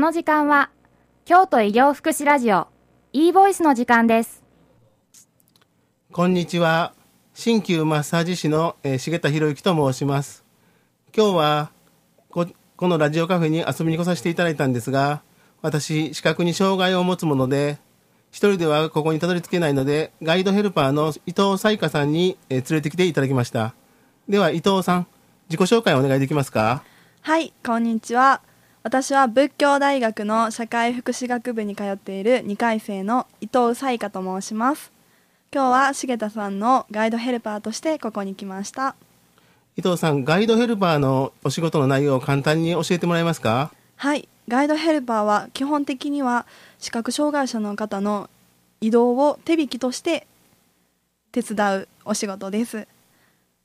この時間は京都医療福祉ラジオ e ボイスの時間です。こんにちは。鍼灸マッサージ師の、えー、重田博之と申します。今日はここのラジオカフェに遊びに来させていただいたんですが私視覚に障害を持つもので一人ではここにたどり着けないのでガイドヘルパーの伊藤彩香さんに、えー、連れてきていただきました。では伊藤さん自己紹介お願いできますか？はいこんにちは私は仏教大学の社会福祉学部に通っている2回生の伊藤彩香と申します。今日は重田さんのガイドヘルパーとしてここに来ました。伊藤さんガイドヘルパーのお仕事の内容を簡単に教えてもらえますか？はい。ガイドヘルパーは基本的には視覚障害者の方の移動を手引きとして手伝うお仕事です。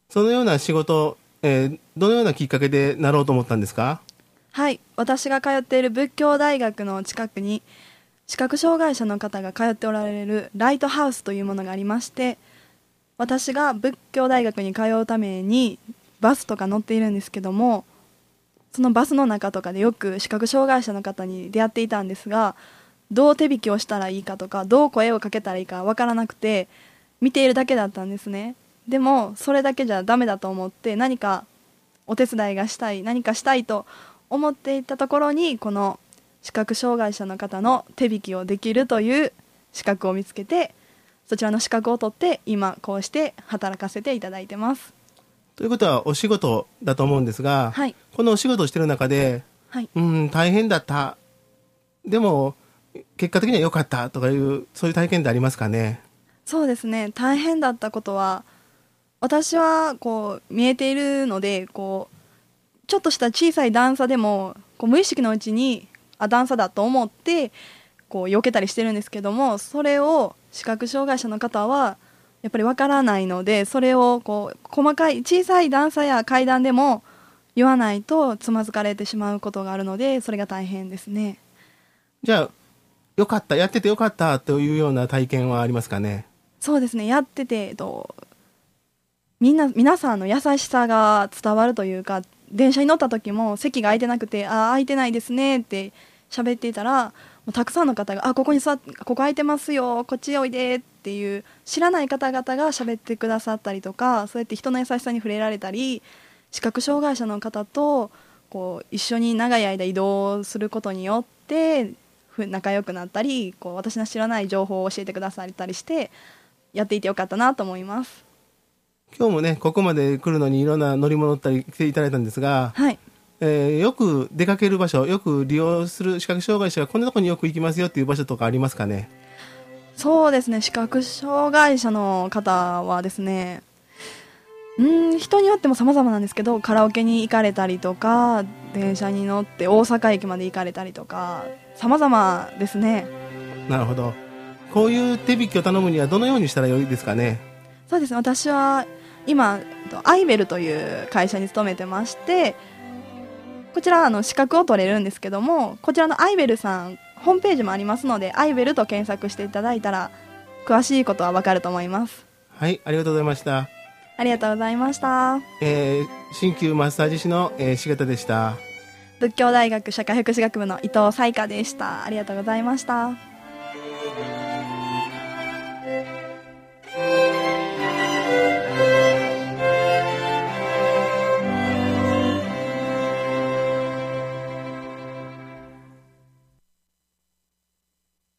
そのような仕事、えー、どのようなきっかけでなろうと思ったんですか？はい私が通っている仏教大学の近くに視覚障害者の方が通っておられるライトハウスというものがありまして私が仏教大学に通うためにバスとか乗っているんですけどもそのバスの中とかでよく視覚障害者の方に出会っていたんですがどう手引きをしたらいいかとかどう声をかけたらいいかわからなくて見ているだけだったんですね。でもそれだけじゃダメだと思って何かお手伝いがしたい何かしたいと思っていたところにこの視覚障害者の方の手引きをできるという資格を見つけてそちらの資格を取って今こうして働かせていただいてます。ということはお仕事だと思うんですが、はい、このお仕事をしている中で、はい、うん大変だった。でも結果的には良かったとかいうそういう体験ってありますかね？そうですね。大変だったことは私はこう見えているのでこうちょっとした小さい段差でもこう無意識のうちにあ段差だと思ってこう避けたりしてるんですけどもそれを視覚障害者の方はやっぱりわからないのでそれをこう細かい小さい段差や階段でも言わないとつまずかれてしまうことがあるのでそれが大変ですね。じゃあよかったやっててよかったというような体験はありますかね？そうですね。やっててとみんな皆さんの優しさが伝わるというか電車に乗った時も席が空いてなくて「ああ空いてないですね」って喋っていたらもうたくさんの方が「あここに座っここ空いてますよこっちおいで」っていう知らない方々が喋ってくださったりとかそうやって人の優しさに触れられたり視覚障害者の方とこう一緒に長い間移動することによって仲良くなったりこう私の知らない情報を教えてくださったりしてやっていてよかったなと思います。今日もねここまで来るのにいろんな乗り物ったり来ていただいたんですが、はい。えー、よく出かける場所よく利用する視覚障害者がこんなところによく行きますよっていう場所とかありますかね？そうですね視覚障害者の方はですねうん人によっても様々なんですけどカラオケに行かれたりとか電車に乗って大阪駅まで行かれたりとか様々ですね。なるほど。こういう手引きを頼むにはどのようにしたらよいですかね？そうですね私は今アイベルという会社に勤めてましてこちらあの資格を取れるんですけどもこちらのアイベルさんホームページもありますのでアイベルと検索していただいたら詳しいことはわかると思います。はいありがとうございました。ありがとうございました。えー、鍼灸マッサージ師の、えー、重田でした。仏教大学社会福祉学部の伊藤彩香でした。ありがとうございました